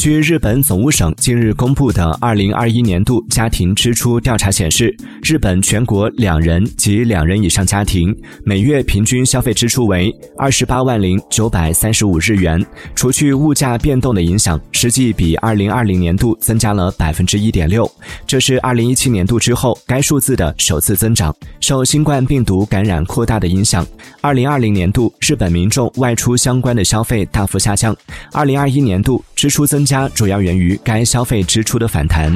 据日本总务省近日公布的二零二一年度家庭支出调查显示，日本全国两人及两人以上家庭每月平均消费支出为二十八万零九百三十五日元，除去物价变动的影响，实际比二零二零年度增加了百分之一点六，这是二零一七年度之后该数字的首次增长。受新冠病毒感染扩大的影响，二零二零年度日本民众外出相关的消费大幅下降，二零二一年度支出增。加主要源于该消费支出的反弹。